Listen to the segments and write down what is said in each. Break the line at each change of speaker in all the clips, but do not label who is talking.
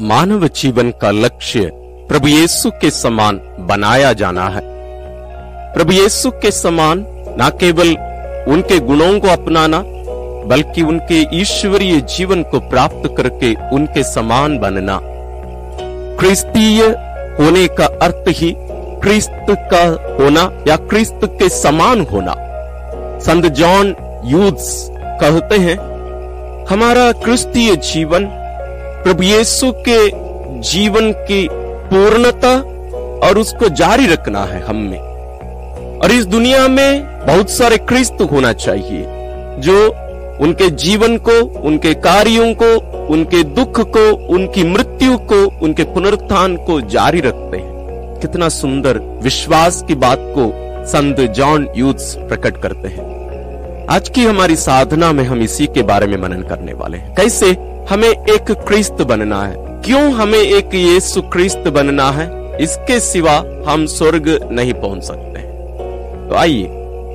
मानव जीवन का लक्ष्य प्रभु यीशु के समान बनाया जाना है। प्रभु यीशु के समान न केवल उनके गुणों को अपनाना, बल्कि उनके ईश्वरीय जीवन को प्राप्त करके उनके समान बनना। क्रिस्तीय होने का अर्थ ही क्रिस्त का होना या क्रिस्त के समान होना। संत जॉन यूथ्स कहते हैं, हमारा क्रिस्तीय जीवन प्रभु यीशु के जीवन की पूर्णता और उसको जारी रखना है हम में। और इस दुनिया में बहुत सारे क्रिस्त होना चाहिए, जो उनके जीवन को, उनके कार्यों को, उनके दुख को, उनकी मृत्यु को, उनके पुनरुत्थान को जारी रखते हैं। कितना सुंदर विश्वास की बात को संत जॉन यूथ्स प्रकट करते हैं। आज की हमारी साधना में हम इसी के बारे में मनन करने वाले हैं। कैसे? हमें एक क्रिस्त बनना है। क्यों हमें एक यीशु क्रिस्त बनना है? इसके सिवा हम स्वर्ग नहीं पहुँच सकते। तो आइए,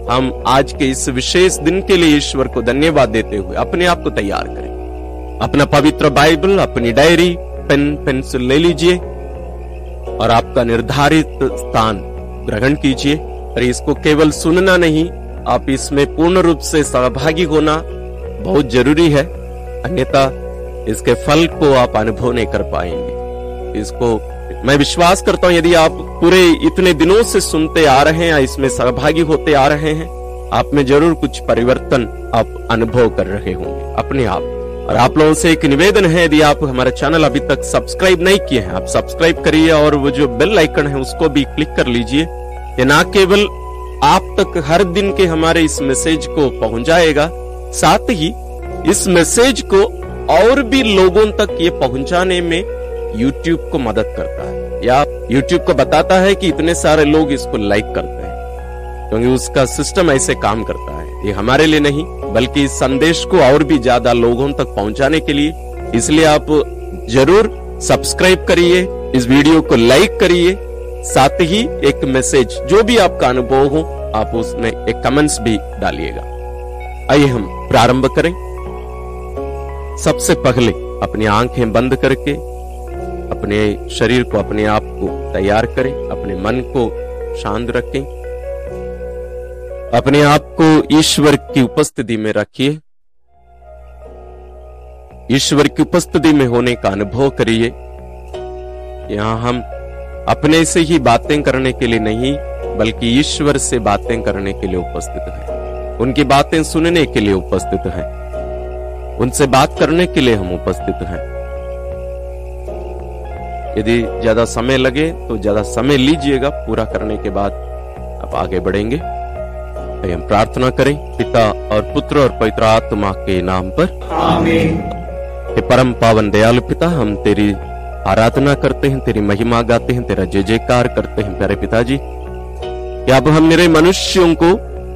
हम आज के इस विशेष दिन के लिए ईश्वर को धन्यवाद देते हुए अपने आप को तैयार करें। अपना पवित्र बाइबल, अपनी डायरी, पेन, पेंसिल ले लीजिए और आपका निर्धारित स्थान ग्रहण कीजिए। और इसको केवल सुनना नहीं, आप इसमें पूर्ण रूप से सहभागी होना बहुत ज़रूरी है। अन्यथा इसके फल को आप अनुभव नहीं कर पाएँगे। इसको मैं विश्वास करता हूँ, यदि आप पूरे इतने दिनों से सुनते आ रहे हैं, इसमें सहभागी होते आ रहे हैं, आप में ज़रूर कुछ परिवर्तन आप अनुभव कर रहे होंगे, अपने आप। और आप लोगों से एक निवेदन है, यदि आप हमारा चैनल अभी तक सब्सक्राइब नहीं किए हैं, आप सब्सक्राइब करिए और वो जो बेल आइकन है, उसको भी क्लिक कर लीजिए, ये ना केवल आप तक हर दिन के हमारे इस मैसेज को पहुंचाएगा, साथ ही इस मैसेज को और भी लोगों तक ये पहुँचाने में YouTube को मदद करता है। या YouTube को बताता है कि इतने सारे लोग इसको लाइक करते हैं, क्योंकि उसका सिस्टम ऐसे काम करता है। ये हमारे लिए नहीं, बल्कि इस संदेश को और भी ज़्यादा लोगों तक पहुँचाने के लिए। इसलिए आप ज़रूर सब्सक्राइब करिए, इस वीडियो को लाइक करिए। साथ ही एक मैसेज जो भी आपका अनुभव हो, आप उसमें एक कमेंट्स भी डालिएगा। आइए हम प्रारंभ करें। सबसे पहले अपनी आँखें बंद करके, अपने शरीर को अपने आप को तैयार करें, अपने मन को शांत रखें। अपने आप को ईश्वर की उपस्थिति में रखिए। ईश्वर की उपस्थिति में होने का अनुभव करिए। यहाँ हम अपने से ही बातें करने के लिए नहीं, बल्कि ईश्वर से बातें करने के लिए उपस्थित हैं। उनकी बातें सुनने के लिए उपस्थित हैं। उनसे बात करने के लिए हम उपस्थित हैं। यदि ज़्यादा समय लगे तो ज़्यादा समय लीजिएगा। पूरा करने के बाद आप आगे बढ़ेंगे। हम प्रार्थना करें पिता और पुत्र और पवित्र आत्मा के नाम पर। हे परम पावन दयालु पिता हम तेरी आराधना करते हैं तेरी महिमा गाते हैं तेरा जय जयकार करते हैं प्यारे पिताजी। अब हम मेरे मनुष्यों को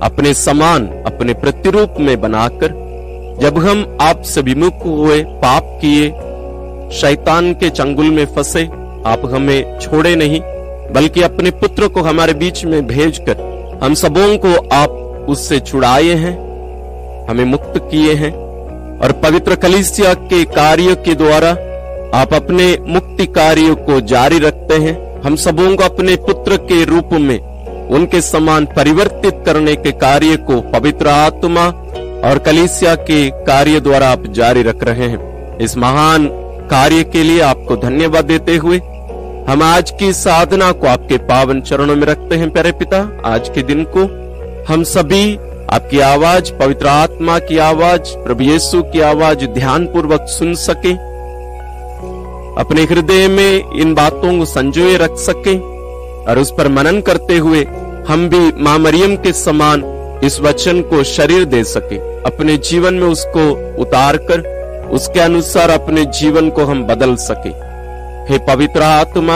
अपने समान अपने प्रतिरूप में बनाकर जब हम आप से विमुख हुए, पाप किए, शैतान के चंगुल में फंसे, आप हमें छोड़े नहीं, बल्कि अपने पुत्र को हमारे बीच में भेजकर हम सबों को आप उससे छुड़ाए हैं, हमें मुक्त किए हैं, और पवित्र कलिसिया के कार्य के द्वारा आप अपने मुक्ति कार्य को जारी रखते हैं। हम सबों को अपने पुत्र के रूप में उनके समान परिवर्तित करने के कार्य को पवित्र आत्मा और कलिसिया के कार्य द्वारा आप जारी रख रहे हैं। इस महान कार्य के लिए आपको धन्यवाद देते हुए हम आज की साधना को आपके पावन चरणों में रखते हैं, प्यारे पिता। आज के दिन को हम सभी, आपकी आवाज़, पवित्र आत्मा की आवाज़, प्रभु यीशु की आवाज़ ध्यान पूर्वक सुन सके। अपने हृदय में इन बातों को संजोए रख सके और उस पर मनन करते हुए हम भी माँ मरियम के समान इस वचन को शरीर दे सके। अपने जीवन में उसको उतार कर, उसके अनुसार अपने जीवन को हम बदल सके। हे पवित्र आत्मा,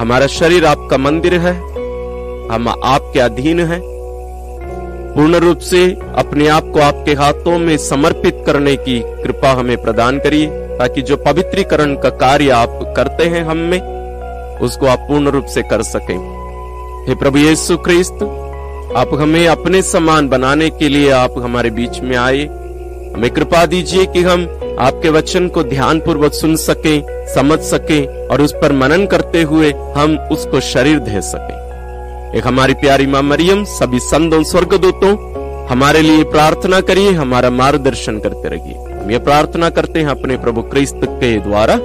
हमारा शरीर आपका मंदिर है। हम आपके अधीन हैं। पूर्ण रूप से अपने आप को आपके हाथों में समर्पित करने की कृपा हमें प्रदान करिए, ताकि जो पवित्रीकरण का कार्य आप करते हैं हम में, उसको आप पूर्ण रूप से कर सकें। हे प्रभु यीशु क्रिस्त आप हमें अपने समान बनाने के लिए आप हमारे बीच में आए। हमें कृपा दीजिए कि हम आपके वचन को ध्यान पूर्वक सुन सके, समझ सके और उस पर मनन करते हुए हम उसको शरीर दे सके। एक हमारी प्यारी माँ मरियम, सभी संतों, स्वर्गदूतों, हमारे लिए प्रार्थना करिए, हमारा मार्गदर्शन करते रहिए। हम ये प्रार्थना करते हैं अपने प्रभु क्रिस्त के द्वारा।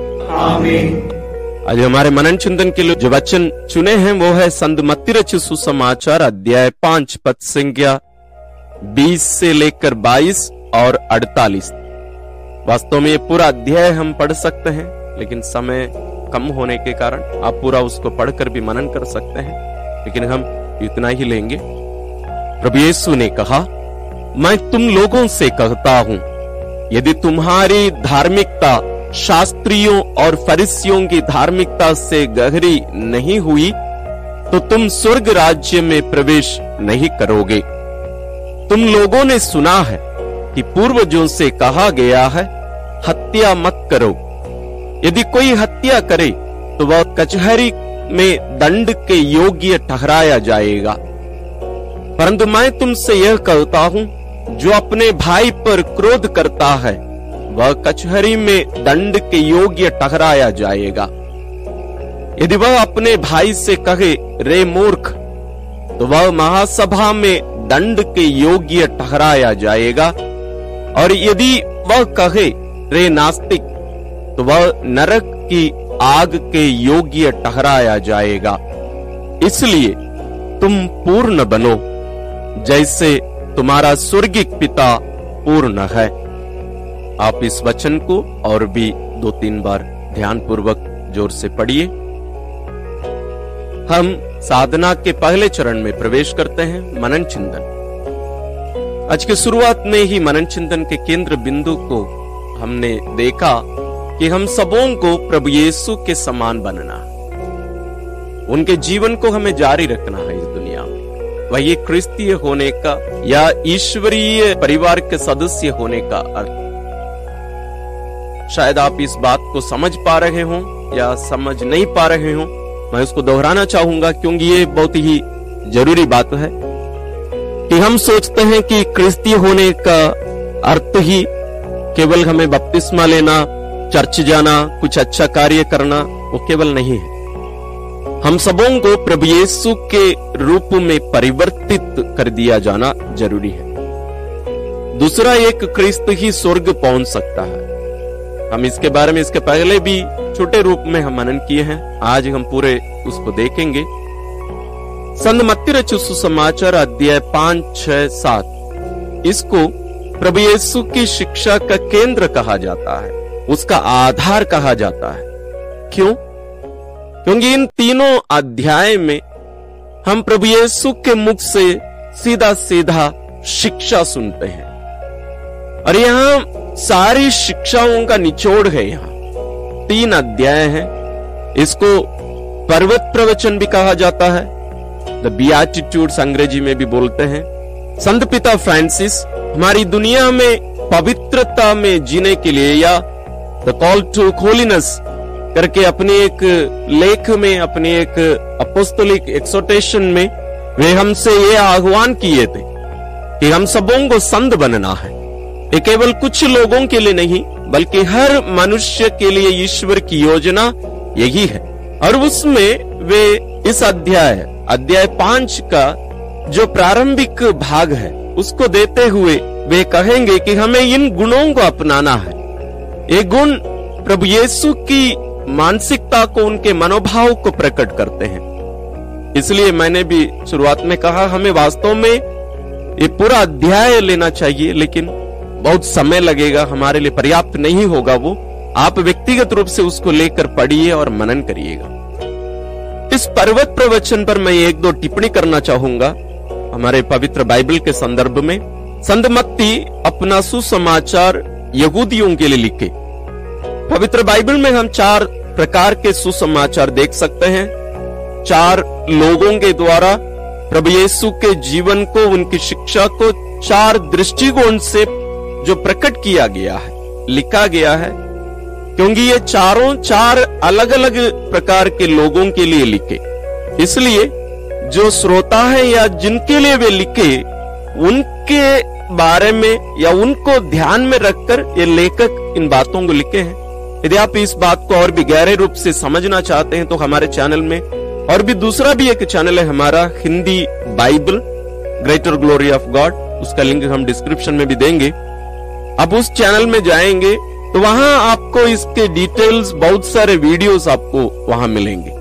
आज हमारे मनन चिंतन के लिए जो वचन चुने हैं, वो है संत मत्ती रचित सुसमाचार, अध्याय पाँच, पद संख्या बीस से लेकर बाईस और अड़तालीस। वास्तव में ये पूरा अध्याय हम पढ़ सकते हैं, लेकिन समय कम होने के कारण आप पूरा उसको पढ़कर भी मनन कर सकते हैं, लेकिन हम इतना ही लेंगे। प्रभु यीशु ने कहा, मैं तुम लोगों से कहता हूँ, यदि तुम्हारी धार्मिकता शास्त्रियों और फरिसियों की धार्मिकता से गहरी नहीं हुई तो तुम स्वर्ग राज्य में प्रवेश नहीं करोगे। तुम लोगों ने सुना है कि पूर्वजों से कहा गया है, हत्या मत करो। यदि कोई हत्या करे तो वह कचहरी में दंड के योग्य ठहराया जाएगा। परंतु मैं तुमसे यह कहता हूँ, जो अपने भाई पर क्रोध करता है वह कचहरी में दंड के योग्य ठहराया जाएगा। यदि वह अपने भाई से कहे, रे मूर्ख तो वह महासभा में दंड के योग्य ठहराया जाएगा। और यदि वह कहे, रे नास्तिक तो वह नरक की आग के योग्य ठहराया जाएगा। इसलिए तुम पूर्ण बनो, जैसे तुम्हारा स्वर्गिक पिता पूर्ण है। आप इस वचन को और भी दो तीन बार ध्यान पूर्वक ज़ोर से पढ़िए। हम साधना के पहले चरण में प्रवेश करते हैं, मनन चिंतन। आज के शुरुआत में ही मनन चिंतन के केंद्र बिंदु को हमने देखा कि हम सबों को प्रभु यीशु के समान बनना। उनके जीवन को हमें जारी रखना है इस दुनिया में। वही क्रिस्तीय होने का या ईश्वरीय परिवार के सदस्य होने का अर्थ शायद आप इस बात को समझ पा रहे हो या समझ नहीं पा रहे हो। मैं उसको दोहराना चाहूँगा क्योंकि ये बहुत ही ज़रूरी बात है कि हम सोचते हैं कि क्रिस्ती होने का अर्थ ही केवल हमें बपतिस्मा लेना, चर्च जाना, कुछ अच्छा कार्य करना, वो केवल नहीं है। हम सबों को प्रभु यीशु के रूप में परिवर्तित कर दिया जाना ज़रूरी है। दूसरा, एक क्रिस्त ही स्वर्ग पहुँच सकता है। हम इसके बारे में इसके पहले भी छोटे रूप में हम मनन किए हैं। आज हम पूरे उसको देखेंगे। संत मत्ती रचु सुसमाचार अध्याय पाँच, छह, सात। इसको प्रभु यीशु की शिक्षा का केंद्र कहा जाता है। उसका आधार कहा जाता है। क्यों? क्योंकि इन तीनों अध्याय में हम प्रभु यीशु के मुख से सीधा सीधा शिक्षा सुनते हैं। और यहाँ सारी शिक्षाओं का निचोड़ है यहाँ। तीन अध्याय हैं। इसको पर्वत प्रवचन भी कहा जाता है। द बियाटिट्यूड्स अंग्रेज़ी में भी बोलते हैं। संत पिता फ्रांसिस, हमारी दुनिया में पवित्रता में जीने के लिए या द कॉल टू होलीनेस करके अपने एक लेख में, अपने एक अपोस्तलिक एक्सोटेशन में वे हमसे ये आह्वान किए थे कि हम सबों को संत बनना है। ये केवल कुछ लोगों के लिए नहीं, बल्कि हर मनुष्य के लिए ईश्वर की योजना यही है। और उसमें वे इस अध्याय अध्याय पाँच का जो प्रारंभिक भाग है, उसको देते हुए वे कहेंगे कि हमें इन गुणों को अपनाना है। ये गुण प्रभु येसु की मानसिकता को, उनके मनोभाव को प्रकट करते हैं। इसलिए मैंने भी शुरुआत में कहा, हमें वास्तव में ये पूरा अध्याय लेना चाहिए, लेकिन बहुत समय लगेगा, हमारे लिए पर्याप्त नहीं होगा वो। आप व्यक्तिगत रूप से उसको लेकर पढ़िए और मनन करिएगा। इस पर्वत प्रवचन पर मैं एक दो टिप्पणी करना चाहूँगा। हमारे पवित्र बाइबल के संदर्भ में संतमत्ती अपना सुसमाचार यहूदियों के लिए लिखे। पवित्र बाइबल में हम चार प्रकार के सुसमाचार देख सकते हैं। चार लोगों के द्वारा प्रभु यीशु के जीवन को, उनकी शिक्षा को, चार दृष्टिकोण से जो प्रकट किया गया है, लिखा गया है, क्योंकि ये चारों चार अलग अलग प्रकार के लोगों के लिए लिखे। इसलिए जो श्रोता है या जिनके लिए वे लिखे, उनके बारे में या उनको ध्यान में रखकर ये लेखक इन बातों को लिखे हैं। यदि आप इस बात को और भी गहरे रूप से समझना चाहते हैं तो हमारे चैनल में और भी दूसरा भी एक चैनल है हमारा, Hindi Bible, greater glory of God, उसका लिंक हम डिस्क्रिप्शन में भी देंगे। अब उस चैनल में जाएँगे तो वहाँ आपको इसके डिटेल्स बहुत सारे वीडियोस आपको वहाँ मिलेंगे।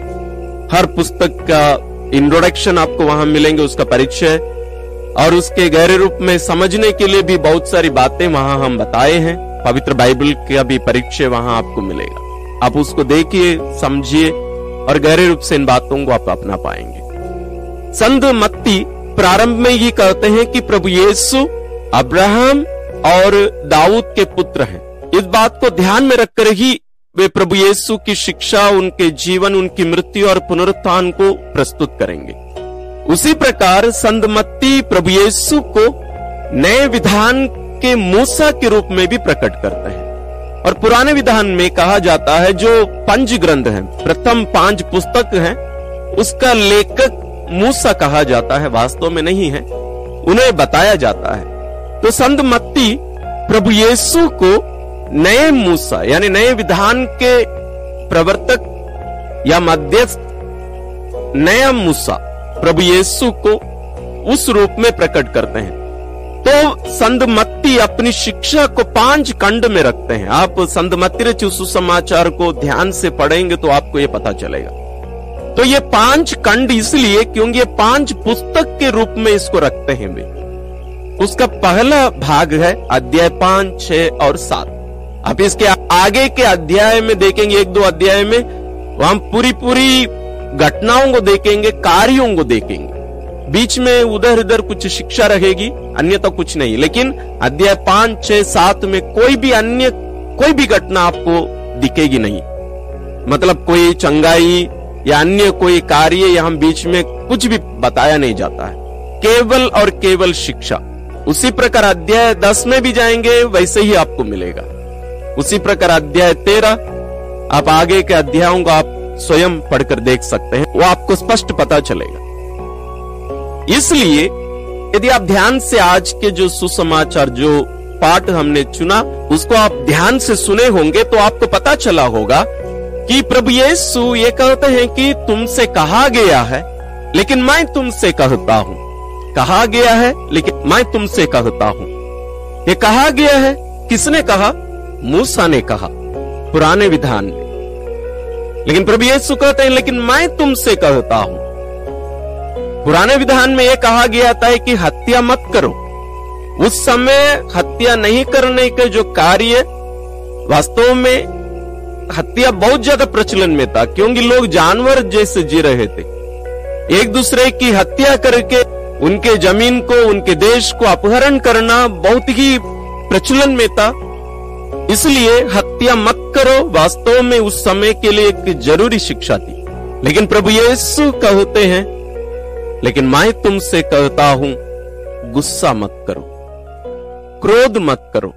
हर पुस्तक का इंट्रोडक्शन आपको वहाँ मिलेंगे, उसका परिचय और उसके गहरे रूप में समझने के लिए भी बहुत सारी बातें वहाँ हम बताए हैं। पवित्र बाइबल का भी परिचय वहाँ आपको मिलेगा। आप उसको देखिए, समझिए, और गहरे रूप से इन बातों को आप अपना पाएँगे। संत मत्ती प्रारंभ में ये कहते हैं कि प्रभु यीशु, अब्राहम और दाऊद के पुत्र हैं। इस बात को ध्यान में रखकर ही वे प्रभु यीशु की शिक्षा, उनके जीवन, उनकी मृत्यु और पुनरुत्थान को प्रस्तुत करेंगे। उसी प्रकार संतमत्ती प्रभु यीशु को नए विधान के मूसा के रूप में भी प्रकट करते हैं। और पुराने विधान में कहा जाता है, जो पंच ग्रंथ है, प्रथम पाँच पुस्तक हैं, उसका लेखक मूसा कहा जाता है, वास्तव में नहीं है, उन्हें बताया जाता है। तो संत मत्ती प्रभु यीशु को नए मूसा, यानी नए विधान के प्रवर्तक या मध्यस्थ, नया मूसा प्रभु यीशु को उस रूप में प्रकट करते हैं। तो संतमत्ती अपनी शिक्षा को पाँच खंड में रखते हैं। आप संतमत्ती रचित सुसमाचार को ध्यान से पढ़ेंगे तो आपको ये पता चलेगा। तो ये पाँच खंड इसलिए क्योंकि ये पाँच पुस्तक के रूप में इसको रखते हैं वे। उसका पहला भाग है अध्याय पाँच, छह और सात। आप इसके आगे के अध्याय में देखेंगे, एक दो अध्याय में हम पूरी पूरी घटनाओं को देखेंगे, कार्यों को देखेंगे। बीच में उधर उधर कुछ शिक्षा रहेगी, अन्य तो कुछ नहीं। लेकिन अध्याय पाँच, छह, सात में कोई भी अन्य, कोई भी घटना आपको दिखेगी नहीं। मतलब कोई चंगाई या अन्य कोई कार्य यहाँ बीच में कुछ भी बताया नहीं जाता है। केवल और केवल शिक्षा। उसी प्रकार अध्याय दस में भी जाएँगे, वैसे ही आपको मिलेगा। उसी प्रकार अध्याय तेरह, आप आगे के अध्यायों को आप स्वयं पढ़कर देख सकते हैं, वो आपको स्पष्ट पता चलेगा। इसलिए, यदि आप ध्यान से आज के जो सुसमाचार, जो पाठ हमने चुना, उसको आप ध्यान से सुने होंगे तो आपको पता चला होगा कि प्रभु यीशु ये कहते हैं कि तुमसे कहा गया है, लेकिन मैं तुमसे कहता हूँ। कहा गया है, लेकिन मैं तुमसे कहता हूँ। ये कहा गया है, किसने कहा? मूसा ने कहा, पुराने विधान में। लेकिन प्रभु यीशु कहते हैं, लेकिन मैं तुमसे कहता हूँ। पुराने विधान में यह कहा गया था कि हत्या मत करो। उस समय हत्या नहीं करने के जो कार्य, वास्तव में हत्या बहुत ज़्यादा प्रचलन में था, क्योंकि लोग जानवर जैसे जी रहे थे। एक दूसरे की हत्या करके उनके ज़मीन को, उनके देश को अपहरण करना बहुत ही प्रचलन में था। इसलिए हत्या मत करो, वास्तव में उस समय के लिए एक ज़रूरी शिक्षा थी लेकिन प्रभु यीशु कहते हैं, लेकिन मैं तुमसे कहता हूँ, गुस्सा मत करो, क्रोध मत करो।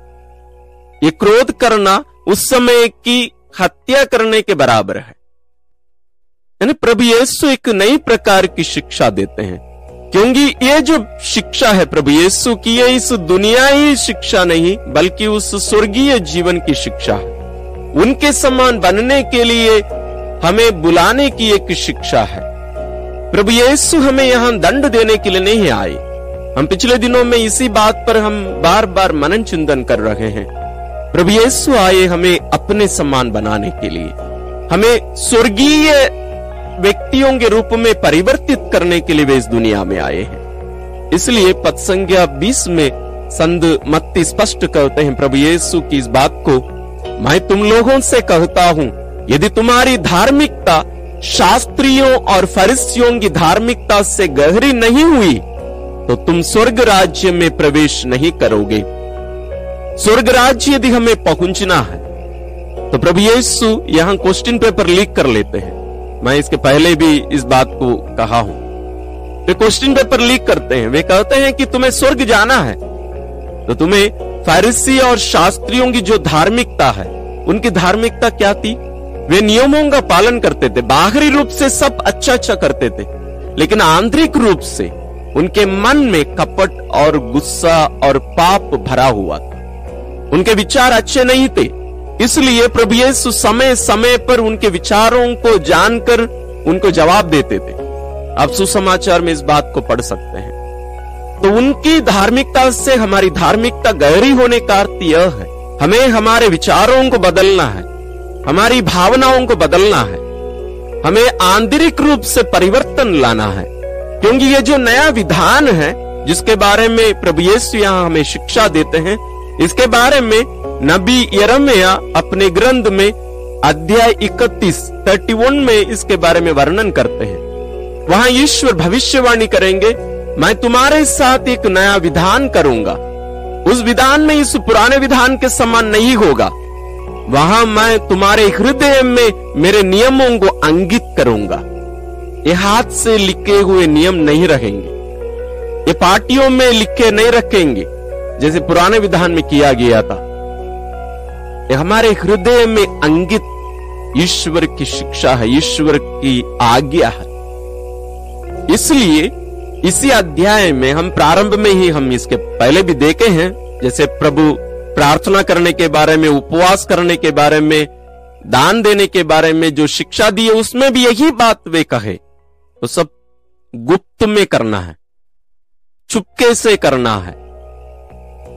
ये क्रोध करना उस समय की हत्या करने के बराबर है। यानी प्रभु यीशु एक नई प्रकार की शिक्षा देते हैं। क्योंकि ये जो शिक्षा है प्रभु यीशु की, ये इस दुनिया ही शिक्षा नहीं, बल्कि उस स्वर्गीय जीवन की शिक्षा है। उनके समान बनने के लिए हमें बुलाने की एक शिक्षा है। प्रभु यीशु हमें यहाँ दंड देने के लिए नहीं आए। हम पिछले दिनों में इसी बात पर हम बार बार मनन चिंतन कर रहे हैं। प्रभु यीशु आए हमें अपने समान बनाने के लिए। हमें स्वर्गीय व्यक्तियों के रूप में परिवर्तित करने के लिए वे इस दुनिया में आए हैं। इसलिए पद संज्ञा बीस में संत मत्ती स्पष्ट कहते हैं, प्रभु यीशु की इस बात को, मैं तुम लोगों से कहता हूँ, यदि तुम्हारी धार्मिकता शास्त्रियों और फरिस्तियों की धार्मिकता से गहरी नहीं हुई तो तुम स्वर्ग राज्य में प्रवेश नहीं करोगे। स्वर्ग राज्य यदि हमें पहुँचना है तो प्रभु यीशु यहाँ क्वेश्चन पेपर लीक कर लेते हैं। मैं इसके पहले भी इस बात को कहा हूँ। वे क्वेश्चन पेपर लीक करते हैं। वे कहते हैं कि तुम्हें स्वर्ग जाना है। तो तुम्हें फारिसी और शास्त्रियों की जो धार्मिकता है, उनकी धार्मिकता क्या थी? वे नियमों का पालन करते थे। बाहरी रूप से सब अच्छा अच्छा करते थे। लेकिन आंतरिक रूप से उनके मन में कपट और गुस्सा और पाप भरा हुआ था। उनके विचार अच्छे नहीं थे। इसलिए प्रभु यीशु समय समय पर उनके विचारों को जानकर उनको जवाब देते थे। आप सुसमाचार में इस बात को पढ़ सकते हैं। तो उनकी धार्मिकता से हमारी धार्मिकता गहरी होने का अर्थ यह है। हमें हमारे विचारों को बदलना है। हमारी भावनाओं को बदलना है। हमें आंतरिक रूप से परिवर्तन लाना है। क्योंकि ये जो नया विधान है, जिसके बारे में प्रभु यीशु यहाँ हमें शिक्षा देते हैं, इसके बारे में नबी यरमिया अपने ग्रंथ में अध्याय 31 31 में इसके बारे में वर्णन करते हैं। वहाँ ईश्वर भविष्यवाणी करेंगे, मैं तुम्हारे साथ एक नया विधान करूँगा। उस विधान में इस पुराने विधान के समान नहीं होगा। वहाँ मैं तुम्हारे हृदय में मेरे नियमों को अंकित करूँगा। ये हाथ से लिखे हुए नियम नहीं रहेंगे। ये पार्टियों में लिखे नहीं रखेंगे, जैसे पुराने विधान में किया गया था। हमारे हृदय में अंगित ईश्वर की शिक्षा है, ईश्वर की आज्ञा है। इसलिए इसी अध्याय में हम प्रारंभ में ही हम इसके पहले भी देखे हैं, जैसे प्रभु प्रार्थना करने के बारे में, उपवास करने के बारे में, दान देने के बारे में जो शिक्षा दी है, उसमें भी यही बात वे कहे तो सब गुप्त में करना है चुपके से करना है,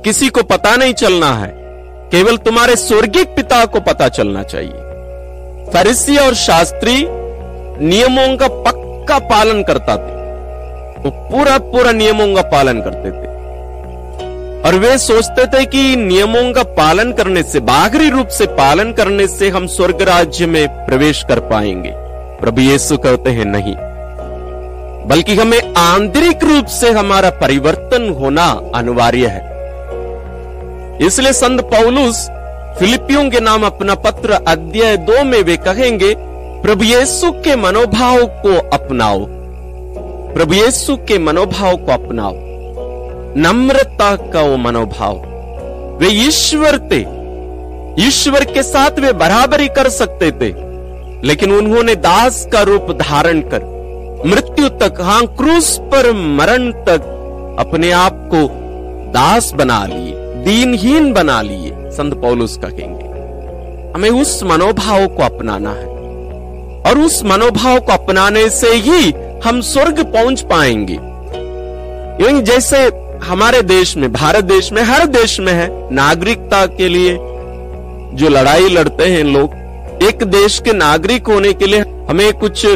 किसी को पता नहीं चलना है। केवल तुम्हारे स्वर्गीय पिता को पता चलना चाहिए। फरिसी और शास्त्री नियमों का पक्का पालन करता थे। वो पूरा पूरा नियमों का पालन करते थे। और वे सोचते थे कि नियमों का पालन करने से, बाहरी रूप से पालन करने से हम स्वर्ग राज्य में प्रवेश कर पाएँगे। प्रभु यीशु कहते हैं, नहीं। बल्कि हमें आंतरिक रूप से हमारा परिवर्तन होना अनिवार्य है। इसलिए संत पौलुस फिलिपियों के नाम अपना पत्र अध्याय दो में वे कहेंगे, प्रभु यीशु के मनोभाव को अपनाओ। प्रभु यीशु के मनोभाव को अपनाओ। नम्रता का वो मनोभाव। वे ईश्वर थे। ईश्वर के साथ वे बराबरी कर सकते थे, लेकिन उन्होंने दास का रूप धारण कर, मृत्यु तक, हाँ, क्रूस पर मरण तक अपने आप को दास बना लिए। दीनहीन बना लिए, संत पौलुस कहेंगे। हमें उस मनोभाव को अपनाना है। और उस मनोभाव को अपनाने से ही हम स्वर्ग पहुँच पाएँगे। जैसे हमारे देश में, भारत देश में, हर देश में है नागरिकता के लिए जो लड़ाई लड़ते हैं लोग, एक देश के नागरिक होने के लिए हमें कुछ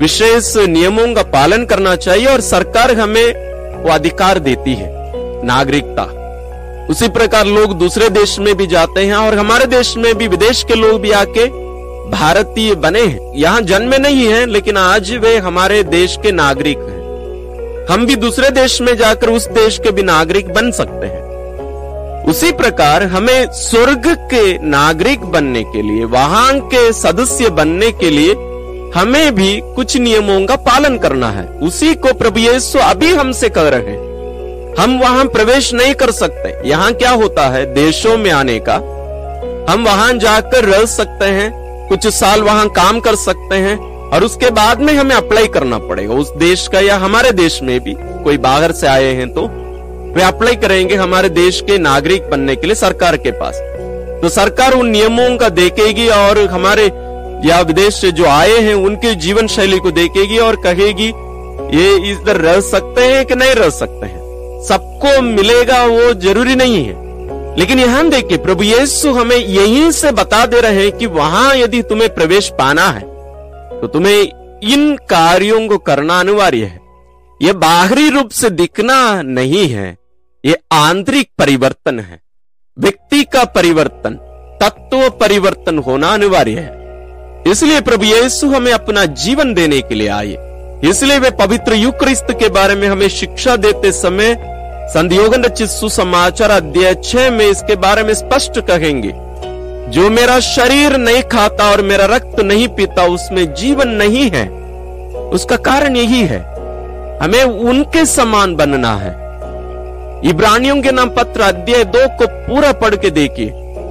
विशेष नियमों का पालन करना चाहिए और सरकार हमें वो अधिकार देती है, नागरिकता। उसी प्रकार लोग दूसरे देश में भी जाते हैं और हमारे देश में भी, विदेश के लोग भी आके भारतीय बने हैं। यहाँ जन्मे नहीं है, लेकिन आज वे हमारे देश के नागरिक हैं। हम भी दूसरे देश में जाकर उस देश के भी नागरिक बन सकते हैं। उसी प्रकार हमें स्वर्ग के नागरिक बनने के लिए वहाँ के सदस्य बनने के लिए हमें भी कुछ नियमों का पालन करना है। उसी को प्रभु यीशु अभी हमसे कह रहे हैं। हम वहाँ प्रवेश नहीं कर सकते। यहाँ क्या होता है? देशों में आने का। हम वहाँ जाकर रह सकते हैं, कुछ साल वहाँ काम कर सकते हैं, और उसके बाद में हमें अप्लाई करना पड़ेगा। उस देश का या हमारे देश में भी। कोई बाहर से आए हैं तो वे अप्लाई करेंगे हमारे देश के नागरिक बनने के लिए सरकार के पास। तो सरकार उन नियमों का देखेगी और हमारे या विदेश से जो आए हैं, उनके जीवन शैली को देखेगी और कहेगी, ये इधर रह सकते हैं कि नहीं रह सकते हैं? सबको मिलेगा वो ज़रूरी नहीं है। लेकिन यहाँ देखिए, प्रभु यीशु हमें यहीं से बता दे रहे हैं कि वहाँ यदि तुम्हें प्रवेश पाना है तो तुम्हें इन कार्यों को करना अनिवार्य है। यह बाहरी रूप से दिखना नहीं है, ये आंतरिक परिवर्तन है। व्यक्ति का परिवर्तन, तत्व परिवर्तन होना अनिवार्य है। इसलिए प्रभु यीशु हमें अपना जीवन देने के लिए आए। इसलिए वे पवित्र युक्रिस्त के बारे में हमें शिक्षा देते समय संधियोगन रचित सुसमाचार अध्याय छह में इसके बारे में स्पष्ट कहेंगे। जो मेरा शरीर नहीं खाता और मेरा रक्त नहीं पीता, उसमें जीवन नहीं है। उसका कारण यही है। हमें उनके समान बनना है। इब्रानियों के नाम पत्र अध्याय दो को पूरा पढ़ के देखिए।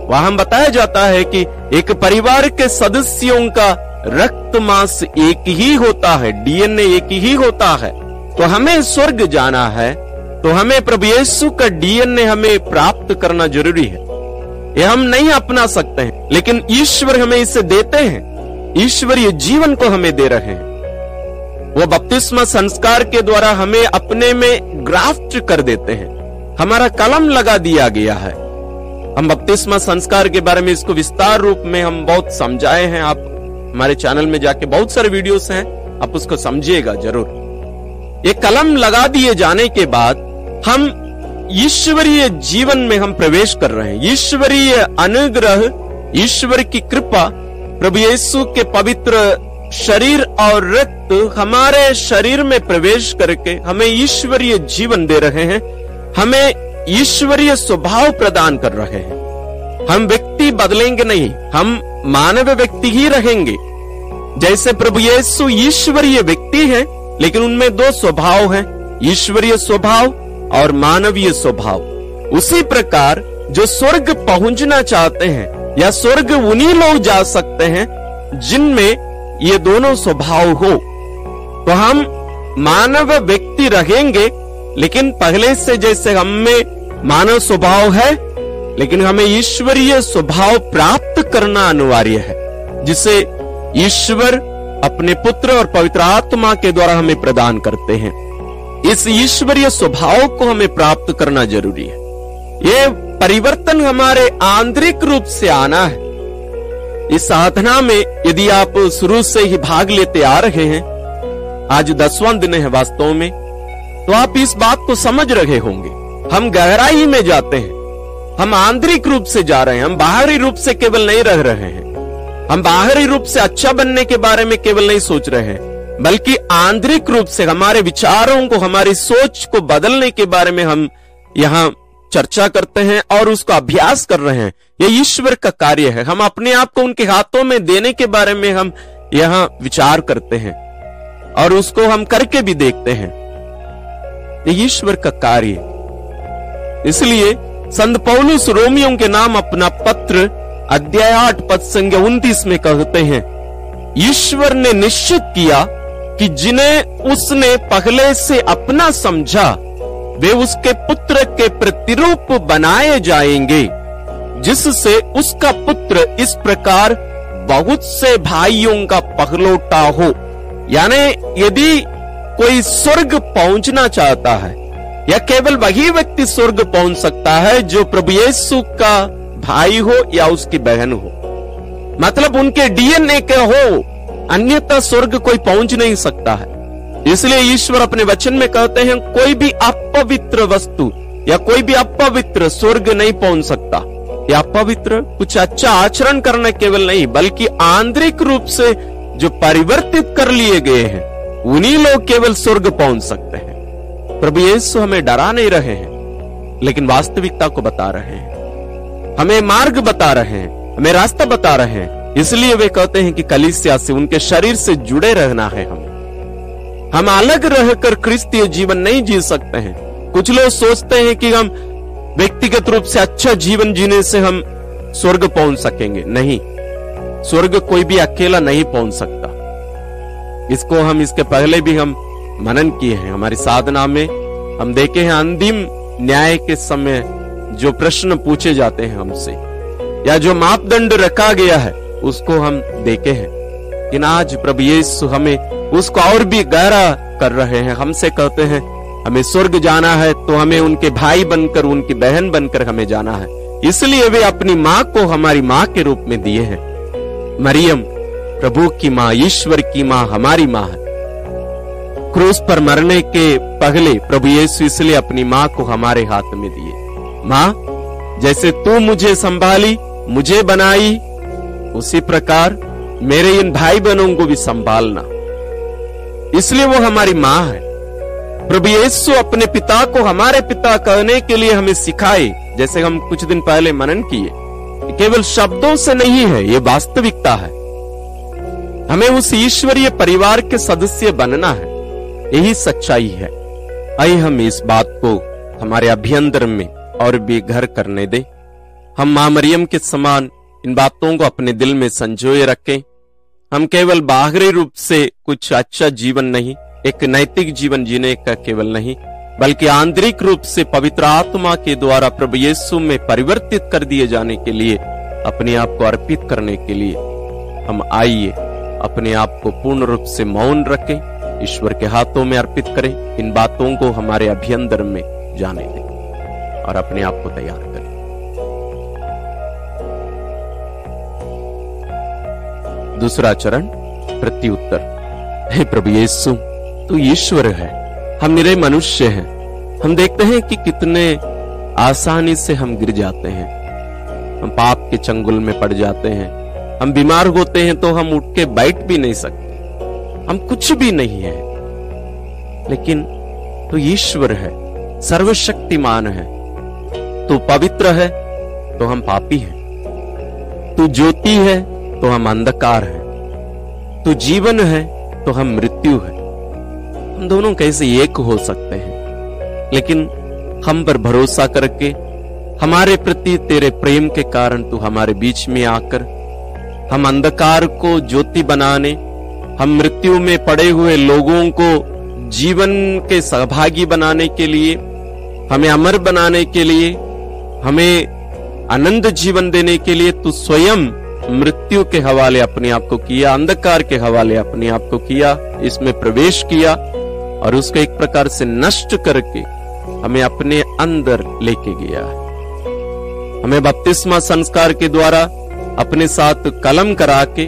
वहाँ बताया जाता है कि एक परिवार के सदस्यों का रक्त मांस एक ही होता है, डीएनए एक ही होता है। तो हमें स्वर्ग जाना है। तो हमें प्रभु यीशु का डीएनए हमें प्राप्त करना ज़रूरी है। ये हम नहीं अपना सकते हैं, लेकिन ईश्वर हमें इसे देते हैं। ईश्वरीय जीवन को हमें दे रहे हैं। वो बपतिस्मा संस्कार के द्वारा हमें अपने में ग्राफ्ट कर देते हैं। हमारा कलम लगा दिया गया है। हम बपतिस्मा संस्कार के बारे में इसको विस्तार रूप में हम बहुत समझाए हैं। आप हमारे चैनल में जाके बहुत सारे वीडियोस हैं, आप उसको समझिएगा ज़रूर। ये कलम लगा दिए जाने के बाद हम ईश्वरीय जीवन में हम प्रवेश कर रहे हैं। ईश्वरीय अनुग्रह, ईश्वर की कृपा, प्रभु यीशु के पवित्र शरीर और रक्त हमारे शरीर में प्रवेश करके हमें ईश्वरीय जीवन दे रहे हैं। हमें ईश्वरीय स्वभाव प्रदान कर रहे हैं। हम व्यक्ति बदलेंगे नहीं, हम मानव व्यक्ति ही रहेंगे। जैसे प्रभु यीशु ईश्वरीय व्यक्ति है, लेकिन उनमें दो स्वभाव हैं। ईश्वरीय स्वभाव और मानवीय स्वभाव। उसी प्रकार जो स्वर्ग पहुँचना चाहते हैं या स्वर्ग उन्हीं लोग जा सकते हैं जिनमें ये दोनों स्वभाव हो। तो हम मानव व्यक्ति रहेंगे, लेकिन पहले से जैसे हम में मानव स्वभाव है, लेकिन हमें ईश्वरीय स्वभाव प्राप्त करना अनिवार्य है, जिसे ईश्वर अपने पुत्र और पवित्र आत्मा के द्वारा हमें प्रदान करते हैं। इस ईश्वरीय स्वभाव को हमें प्राप्त करना ज़रूरी है। ये परिवर्तन हमारे आंतरिक रूप से आना है। इस साधना में यदि आप शुरू से ही भाग लेते आ रहे हैं, आज दसवां दिन है वास्तव में तो आप इस बात को समझ रहे होंगे। हम गहराई में जाते हैं। हम आंतरिक रूप से जा रहे हैं। हम बाहरी रूप से केवल नहीं रह रहे हैं। हम बाहरी रूप से अच्छा बनने के बारे में केवल नहीं सोच रहे हैं। बल्कि आंतरिक रूप से हमारे विचारों को, हमारी सोच को बदलने के बारे में हम यहाँ चर्चा करते हैं और उसका अभ्यास कर रहे हैं। यह ईश्वर का कार्य है। हम अपने आप को उनके हाथों में देने के बारे में हम यहाँ विचार करते हैं और उसको हम करके भी देखते हैं। ये ईश्वर का कार्य। इसलिए संत पौलुस रोमियो के नाम अपना पत्र अध्याय आठ पद संज्ञा उन्तीस में कहते हैं, ईश्वर ने निश्चित किया कि जिन्हें उसने पहले से अपना समझा, वे उसके पुत्र के प्रतिरूप बनाए जाएँगे, जिससे उसका पुत्र इस प्रकार बहुत से भाइयों का पहलोटा हो। यानी यदि कोई स्वर्ग पहुँचना चाहता है, या केवल वही व्यक्ति स्वर्ग पहुँच सकता है जो प्रभु यीशु का भाई हो या उसकी बहन हो। मतलब उनके डीएनए के हो अन्यथा स्वर्ग कोई पहुँच नहीं सकता है। इसलिए ईश्वर अपने वचन में कहते हैं, कोई भी अपवित्र वस्तु या कोई भी अपवित्र स्वर्ग नहीं पहुँच सकता। या अपवित्र कुछ अच्छा आचरण करना केवल नहीं, बल्कि आंतरिक रूप से जो परिवर्तित कर लिए गए हैं, उन्हीं लोग केवल स्वर्ग पहुँच सकते हैं। प्रभु यीशु हमें डरा नहीं रहे हैं, लेकिन वास्तविकता को बता रहे हैं। हमें मार्ग बता रहे हैं, हमें रास्ता बता रहे हैं। इसलिए वे कहते हैं कि कलिसिया से उनके शरीर से जुड़े रहना है हमें। हम अलग रहकर क्रिस्तीय जीवन नहीं जी सकते हैं। कुछ लोग सोचते हैं कि हम व्यक्तिगत रूप से अच्छा जीवन जीने से हम स्वर्ग पहुँच सकेंगे। नहीं, स्वर्ग कोई भी अकेला नहीं पहुँच सकता। इसको हम, इसके पहले भी हम मनन किए हैं। हमारी साधना में हम देखे हैं अंतिम न्याय के समय जो प्रश्न पूछे जाते हैं हमसे। या जो मापदंड रखा गया है उसको हम देखे हैं। लेकिन आज प्रभु यीशु हमें उसको और भी गहरा कर रहे हैं। हमसे कहते हैं, हमें स्वर्ग जाना है तो हमें उनके भाई बनकर, उनकी बहन बनकर हमें जाना है। इसलिए वे अपनी माँ को हमारी माँ के रूप में दिए हैं। मरियम, प्रभु की माँ, ईश्वर की माँ हमारी माँ है। क्रूस पर मरने के पहले प्रभु यीशु इसलिए अपनी माँ को हमारे हाथ में दिए। माँ, जैसे तू मुझे संभाली, मुझे बनाई उसी प्रकार मेरे इन भाई बहनों को भी संभालना। इसलिए वो हमारी माँ है। प्रभु यीशु अपने पिता को हमारे पिता कहने के लिए हमें सिखाए, जैसे हम कुछ दिन पहले मनन किए केवल शब्दों से नहीं है, ये वास्तविकता है। हमें उस ईश्वरीय परिवार के सदस्य बनना है। यही सच्चाई है। आइए हम इस बात को हमारे अभ्यंतर में और भी घर करने दे। हम माँ मरियम के समान इन बातों को अपने दिल में संजोए रखें। हम केवल बाहरी रूप से कुछ अच्छा जीवन नहीं, एक नैतिक जीवन जीने का केवल नहीं, बल्कि आंतरिक रूप से पवित्र आत्मा के द्वारा प्रभु यीशु में परिवर्तित कर दिए जाने के लिए, अपने आप को अर्पित करने के लिए, हम आइए, अपने आप को पूर्ण रूप से मौन रखें, ईश्वर के हाथों में अर्पित करें, इन बातों को हमारे अभ्यंतर में जाने दें और अपने आप को तैयार करें। दूसरा चरण, प्रत्युत्तर। हे प्रभु यीशु, तू ईश्वर है। हम निरे मनुष्य हैं। हम देखते हैं कि कितने आसानी से हम गिर जाते हैं। हम पाप के चंगुल में पड़ जाते हैं। हम बीमार होते हैं तो हम उठ के बैठ भी नहीं सकते। हम कुछ भी नहीं है। लेकिन तो ईश्वर है, सर्वशक्तिमान है। तू पवित्र है तो हम पापी हैं। तू ज्योति है तो हम अंधकार हैं। तू जीवन है तो हम मृत्यु है। हम दोनों कैसे एक हो सकते हैं? लेकिन हम पर भरोसा करके, हमारे प्रति तेरे प्रेम के कारण तू हमारे बीच में आकर, हम अंधकार को ज्योति बनाने, हम मृत्यु में पड़े हुए लोगों को जीवन के सहभागी बनाने के लिए, हमें अमर बनाने के लिए, हमें आनंद जीवन देने के लिए तू स्वयं मृत्यु के हवाले अपने आप को किया, अंधकार के हवाले अपने आप को किया, इसमें प्रवेश किया और उसको एक प्रकार से नष्ट करके हमें अपने अंदर लेके गया हमें बपतिस्मा संस्कार के द्वारा अपने साथ कलम करा के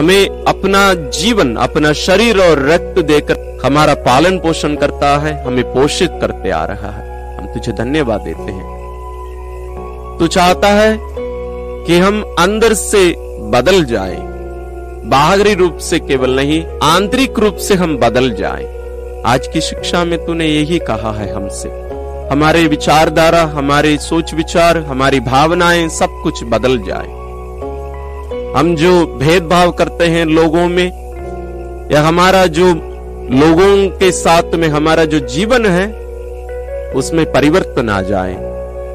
हमें अपना जीवन, अपना शरीर और रक्त देकर हमारा पालन पोषण करता है, हमें पोषित करते आ रहा है। हम तुझे धन्यवाद देते हैं। तू चाहता है कि हम अंदर से बदल जाए। बाहरी रूप से केवल नहीं, आंतरिक रूप से हम बदल जाए। आज की शिक्षा में तूने यही कहा है हमसे। हमारे विचारधारा, हमारे सोच विचार हमारी भावनाएँ सब कुछ बदल जाए। हम जो भेदभाव करते हैं लोगों में, या हमारा जो लोगों के साथ में हमारा जो जीवन है, उसमें परिवर्तन आ जाए।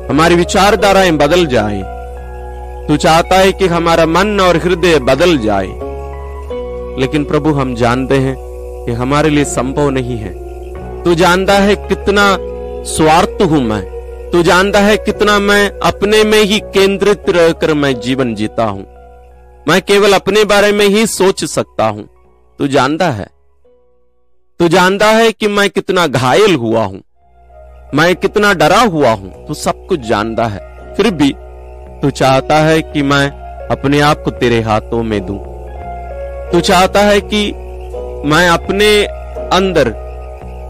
हमारी विचारधाराएँ बदल जाए। तू चाहता है कि हमारा मन और हृदय बदल जाए। लेकिन प्रभु, हम जानते हैं कि हमारे लिए संभव नहीं है। तू जानता है कितना स्वार्थ हूँ मैं। तू जानता है कितना मैं अपने में ही केंद्रित रहकर मैं जीवन जीता हूँ। मैं केवल अपने बारे में ही सोच सकता हूँ। तू जानता है। तू जानता है कि मैं कितना घायल हुआ हूँ। मैं कितना डरा हुआ हूँ। तू सब कुछ जानता है। फिर भी तू चाहता है कि मैं अपने आप को तेरे हाथों में दूँ। तू चाहता है कि मैं अपने अंदर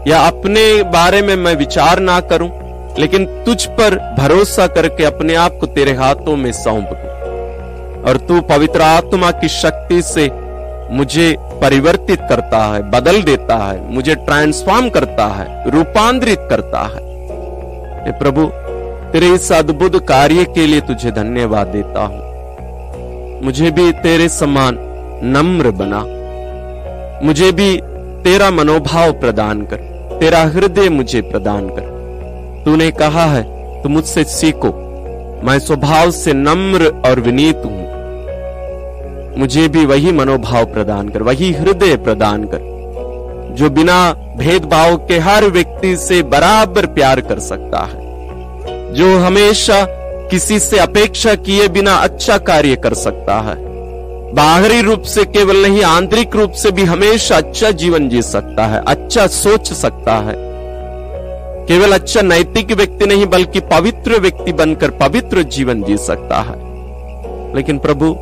या अपने बारे में मैं विचार ना करूँ, लेकिन तुझ पर भरोसा करके अपने आप को तेरे हाथों में सौंप दूँ। और तू पवित्र आत्मा की शक्ति से मुझे परिवर्तित करता है, बदल देता है, मुझे ट्रांसफॉर्म करता है, रूपांतरित करता है प्रभु तेरे इस अद्भुत कार्य के लिए तुझे धन्यवाद देता हूँ। मुझे भी तेरे समान नम्र बना। मुझे भी तेरा मनोभाव प्रदान कर। तेरा हृदय मुझे प्रदान कर। तूने कहा है तो मुझसे सीखो। मैं स्वभाव से नम्र और विनीत हूँ। मुझे भी वही मनोभाव प्रदान कर, वही हृदय प्रदान कर, जो बिना भेदभाव के हर व्यक्ति से बराबर प्यार कर सकता है। जो हमेशा किसी से अपेक्षा किए बिना अच्छा कार्य कर सकता है। बाहरी रूप से केवल नहीं, आंतरिक रूप से भी हमेशा अच्छा जीवन जी सकता है अच्छा सोच सकता है। केवल अच्छा नैतिक व्यक्ति नहीं, बल्कि पवित्र व्यक्ति बनकर पवित्र जीवन जी सकता है। लेकिन प्रभु,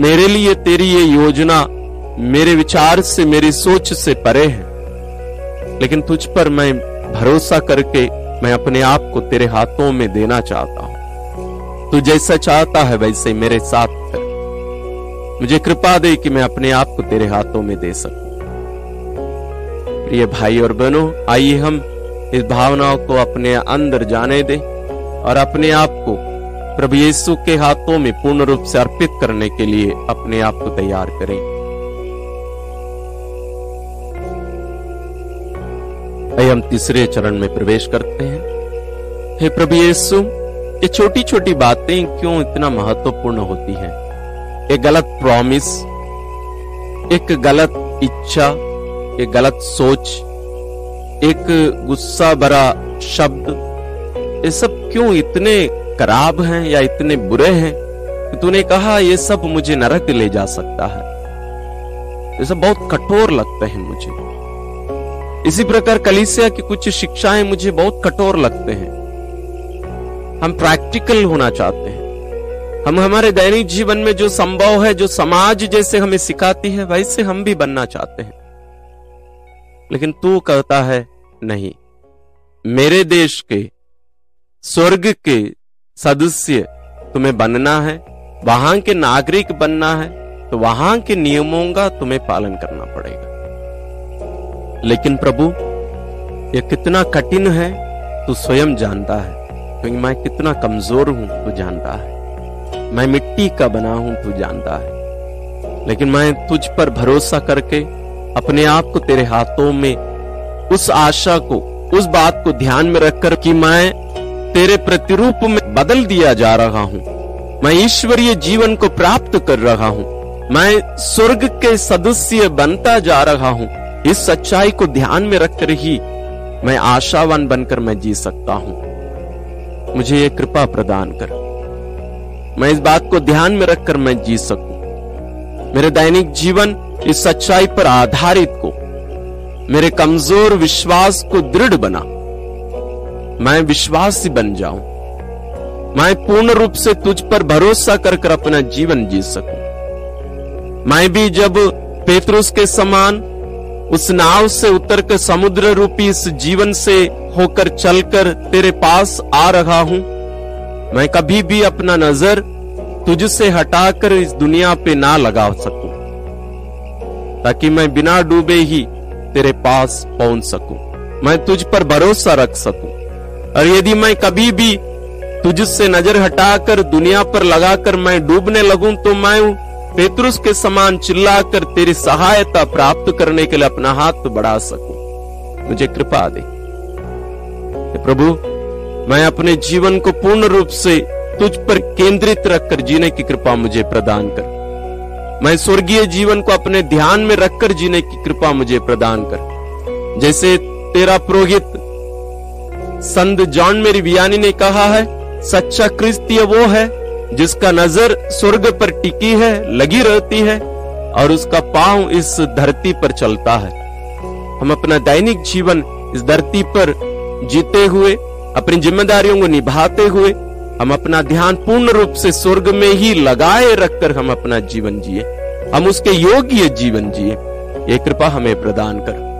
मेरे लिए तेरी ये योजना मेरे विचार से, मेरी सोच से परे है। लेकिन तुझ पर मैं भरोसा करके मैं अपने आप को तेरे हाथों में देना चाहता हूँ। तू जैसा चाहता है वैसे मेरे साथ कर मुझे कृपा दे कि मैं अपने आप को तेरे हाथों में दे सकूँ। प्रिय भाई और बहनों, आइए हम इस भावनाओं को अपने अंदर जाने दें और अपने आप को प्रभु यीशु के हाथों में पूर्ण रूप से अर्पित करने के लिए अपने आप को तैयार करें। हम तीसरे चरण में प्रवेश करते हैं। हे प्रभु यीशु, ये छोटी छोटी बातें क्यों इतना महत्वपूर्ण होती हैं? एक गलत प्रॉमिस एक गलत इच्छा, एक गलत सोच, एक गुस्सा भरा शब्द, ये सब क्यों इतने खराब हैं या इतने बुरे हैं? तूने कहा, ये सब मुझे नरक ले जा सकता है। ये सब बहुत कठोर लगते हैं मुझे। इसी प्रकार कलिसिया की कुछ शिक्षाएँ मुझे बहुत कठोर लगते हैं। हम प्रैक्टिकल होना चाहते हैं। हम हमारे दैनिक जीवन में जो संभव है, जो समाज जैसे हमें सिखाती है, वैसे हम भी बनना चाहते हैं। लेकिन तू कहता है, नहीं, मेरे देश के, स्वर्ग के सदस्य तुम्हें बनना है, वहाँ के नागरिक बनना है तो वहाँ के नियमों का तुम्हें पालन करना पड़ेगा। लेकिन प्रभु, ये कितना कठिन है, तू स्वयं जानता है। क्योंकि मैं कितना कमज़ोर हूँ, तू जानता है। मैं मिट्टी का बना हूँ, तू जानता है। लेकिन मैं तुझ पर भरोसा करके, अपने आप को तेरे हाथों में, उस आशा को, उस बात को ध्यान में रखकर कि मैं तेरे प्रतिरूप में बदल दिया जा रहा हूँ। मैं ईश्वरीय जीवन को प्राप्त कर रहा हूँ। मैं स्वर्ग के सदस्य बनता जा रहा हूँ। इस सच्चाई को ध्यान में रखकर ही मैं आशावान बनकर मैं जी सकता हूँ। मुझे ये कृपा प्रदान कर। मैं इस बात को ध्यान में रखकर मैं जी सकूँ। मेरे दैनिक जीवन इस सच्चाई पर आधारित को, मेरे कमज़ोर विश्वास को दृढ़ बना। मैं विश्वासी बन जाऊँ। मैं पूर्ण रूप से तुझ पर भरोसा कर कर अपना जीवन जी सकूँ। मैं भी जब पेतरुस के समान उस नाव से उतर कर समुद्र रूपी इस जीवन से होकर चलकर तेरे पास आ रहा हूँ। मैं कभी भी अपना नज़र तुझसे हटाकर इस दुनिया पे ना लगा सकूँ, ताकि मैं बिना डूबे ही तेरे पास पहुँच सकूँ। मैं तुझ पर भरोसा रख सकूँ। और यदि मैं कभी भी तुझसे नज़र हटाकर दुनिया पर लगाकर मैं डूबने लगूं तो मैं पेतरुस के समान चिल्लाकर तेरी सहायता प्राप्त करने के लिए अपना हाथ बढ़ा सकूँ। मुझे कृपा दे। प्रभु, मैं अपने जीवन को पूर्ण रूप से तुझ पर केंद्रित रखकर जीने की कृपा मुझे प्रदान कर। मैं स्वर्गीय जीवन को अपने ध्यान में रखकर जीने की कृपा मुझे प्रदान कर। जैसे तेरा पुरोहित संत जॉन मेरी बियानी ने कहा है, सच्चा क्रिस्तीय वो है जिसका नज़र स्वर्ग पर टिकी है, लगी रहती है, और उसका पाँव इस धरती पर चलता है। हम अपना दैनिक जीवन इस धरती पर जीते हुए, अपनी जिम्मेदारियों को निभाते हुए, हम अपना ध्यान पूर्ण रूप से स्वर्ग में ही लगाए रखकर हम अपना जीवन जिए। हम उसके योग्य जीवन जिए। ये कृपा हमें प्रदान कर।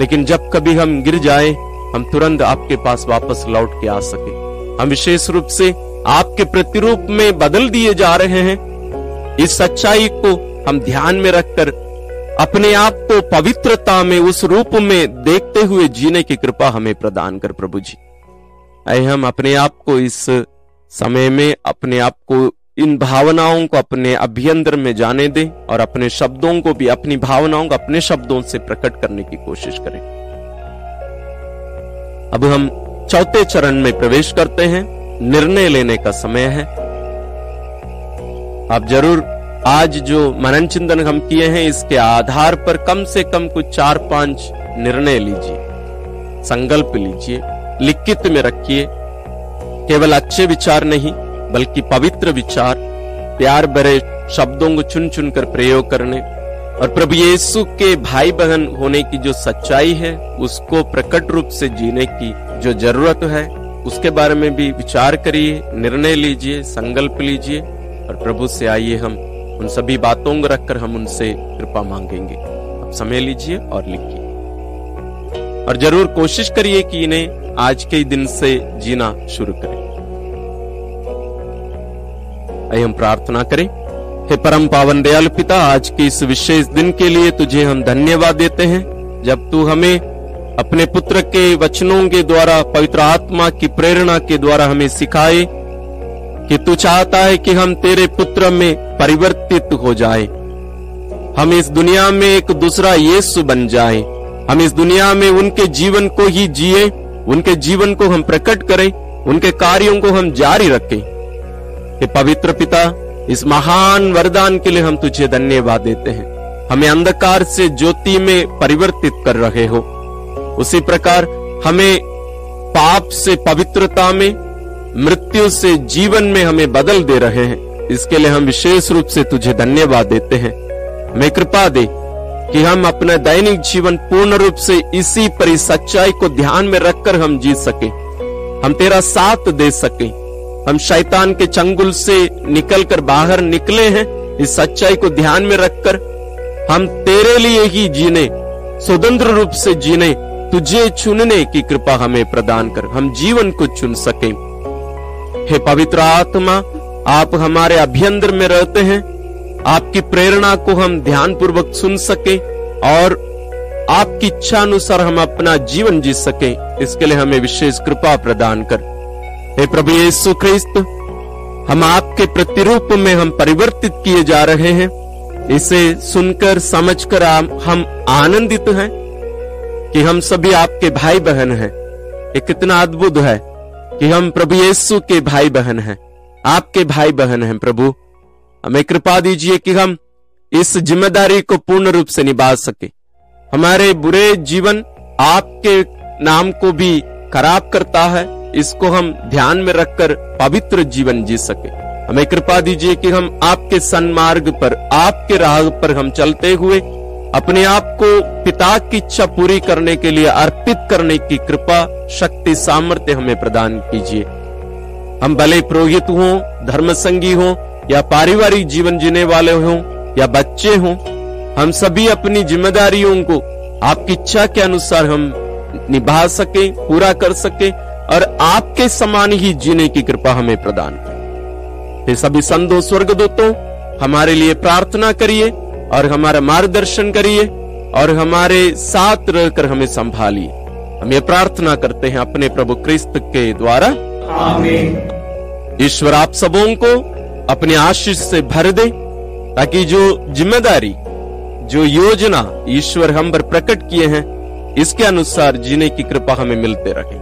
लेकिन जब कभी हम गिर जाए, हम तुरंत आपके पास वापस लौट के आ सके। हम विशेष रूप से आपके प्रतिरूप में बदल दिए जा रहे हैं। इस सच्चाई को हम ध्यान में रखकर अपने आप को पवित्रता में उस रूप में देखते हुए जीने की कृपा हमें प्रदान कर, प्रभु जी। आए हम अपने आप को इस समय में अपने आप को इन भावनाओं को अपने अभ्यंतर में जाने दें और अपने शब्दों को भी अपनी भावनाओं को अपने शब्दों से प्रकट करने की कोशिश करें। अब हम चौथे चरण में प्रवेश करते हैं। निर्णय लेने का समय है। आप ज़रूर आज जो मनन चिंतन हम किए हैं, इसके आधार पर कम से कम कुछ चार पाँच निर्णय लीजिए, संकल्प लीजिए, लिखित में रखिए। केवल अच्छे विचार नहीं, बल्कि पवित्र विचार, प्यार भरे शब्दों को चुन चुन कर प्रयोग करने, और प्रभु यीशु के भाई बहन होने की जो सच्चाई है, उसको प्रकट रूप से जीने की जो ज़रूरत है उसके बारे में भी विचार करिए, निर्णय लीजिए, संकल्प लीजिए और प्रभु से आइए हम। उन सभी बातों को रखकर हम उनसे कृपा मांगेंगे। अब समय लीजिए और लिखिए। और ज़रूर कोशिश करिए कि इन्हें आज के दिन से जीना शुरू करें। आइए हम प्रार्थना करें। हे परम पावन दयाल पिता, आज के इस विशेष दिन के लिए तुझे हम धन्यवाद देते हैं। जब तू हमें अपने पुत्र के वचनों के द्वारा, पवित्र आत्मा की प्रेरणा के द्वारा हमें सिखाए कि तू चाहता है कि हम तेरे पुत्र में परिवर्तित हो जाए। हम इस दुनिया में एक दूसरा यीशु बन जाए। हम इस दुनिया में उनके जीवन को ही जिए, उनके जीवन को हम प्रकट करें, उनके कार्यों को हम जारी रखें। हे पवित्र पिता, इस महान वरदान के लिए हम तुझे धन्यवाद देते हैं। हमें अंधकार से ज्योति में परिवर्तित कर रहे हो। उसी प्रकार हमें पाप से पवित्रता में, मृत्यु से जीवन में हमें बदल दे रहे हैं। इसके लिए हम विशेष रूप से तुझे धन्यवाद देते हैं। हमें कृपा दे कि हम अपना दैनिक जीवन पूर्ण रूप से इसी परि सच्चाई को ध्यान में रखकर हम जी सके। हम तेरा साथ दे सके। हम शैतान के चंगुल से निकलकर बाहर निकले हैं। इस सच्चाई को ध्यान में रखकर हम तेरे लिए ही जीने, स्वतंत्र रूप से जीने तुझे चुनने की कृपा हमें प्रदान कर, हम जीवन को चुन सके। हे पवित्र आत्मा, आप हमारे अभ्यंतर में रहते हैं। आपकी प्रेरणा को हम ध्यान पूर्वक सुन सके और आपकी इच्छा अनुसार हम अपना जीवन जी सके। इसके लिए हमें विशेष कृपा प्रदान कर। हे प्रभु यीशु ख्रिस्त, हम आपके प्रतिरूप में हम परिवर्तित किए जा रहे हैं। इसे सुनकर, समझकर हम आनंदित हैं। कि हम सभी आपके भाई बहन हैं। ये कितना अद्भुत है कि हम प्रभु यीशु के भाई बहन हैं। आपके भाई बहन हैं प्रभु। हमें कृपा दीजिए कि हम इस ज़िम्मेदारी को पूर्ण रूप से निभा सके। हमारे बुरे जीवन आपके नाम को भी खराब करता है। इसको हम ध्यान में रखकर पवित्र जीवन जी सके। हमें कृपा दीजिए कि हम आपके सन्मार्ग पर, आपके राह पर हम चलते हुए अपने आप को पिता की इच्छा पूरी करने के लिए अर्पित करने की कृपा, शक्ति, सामर्थ्य हमें प्रदान कीजिए। हम भले पुरोहित हों, धर्मसंगी हों, या पारिवारिक जीवन जीने वाले हों, या बच्चे हों, हम सभी अपनी जिम्मेदारियों को आपकी इच्छा के अनुसार हम निभा सके, पूरा कर सके, और आपके समान ही जीने की कृपा हमें प्रदान करें। सभी संतो, स्वर्गदूतों, हमारे लिए प्रार्थना करिए। और हमारा मार्गदर्शन करिए और हमारे साथ रहकर हमें संभालिए। हम ये प्रार्थना करते हैं अपने प्रभु क्रिस्त के द्वारा। ईश्वर आप सबों को अपने आशीष से भर दे ताकि जो ज़िम्मेदारी जो योजना ईश्वर हम पर प्रकट किए हैं इसके अनुसार जीने की कृपा हमें मिलते रहे।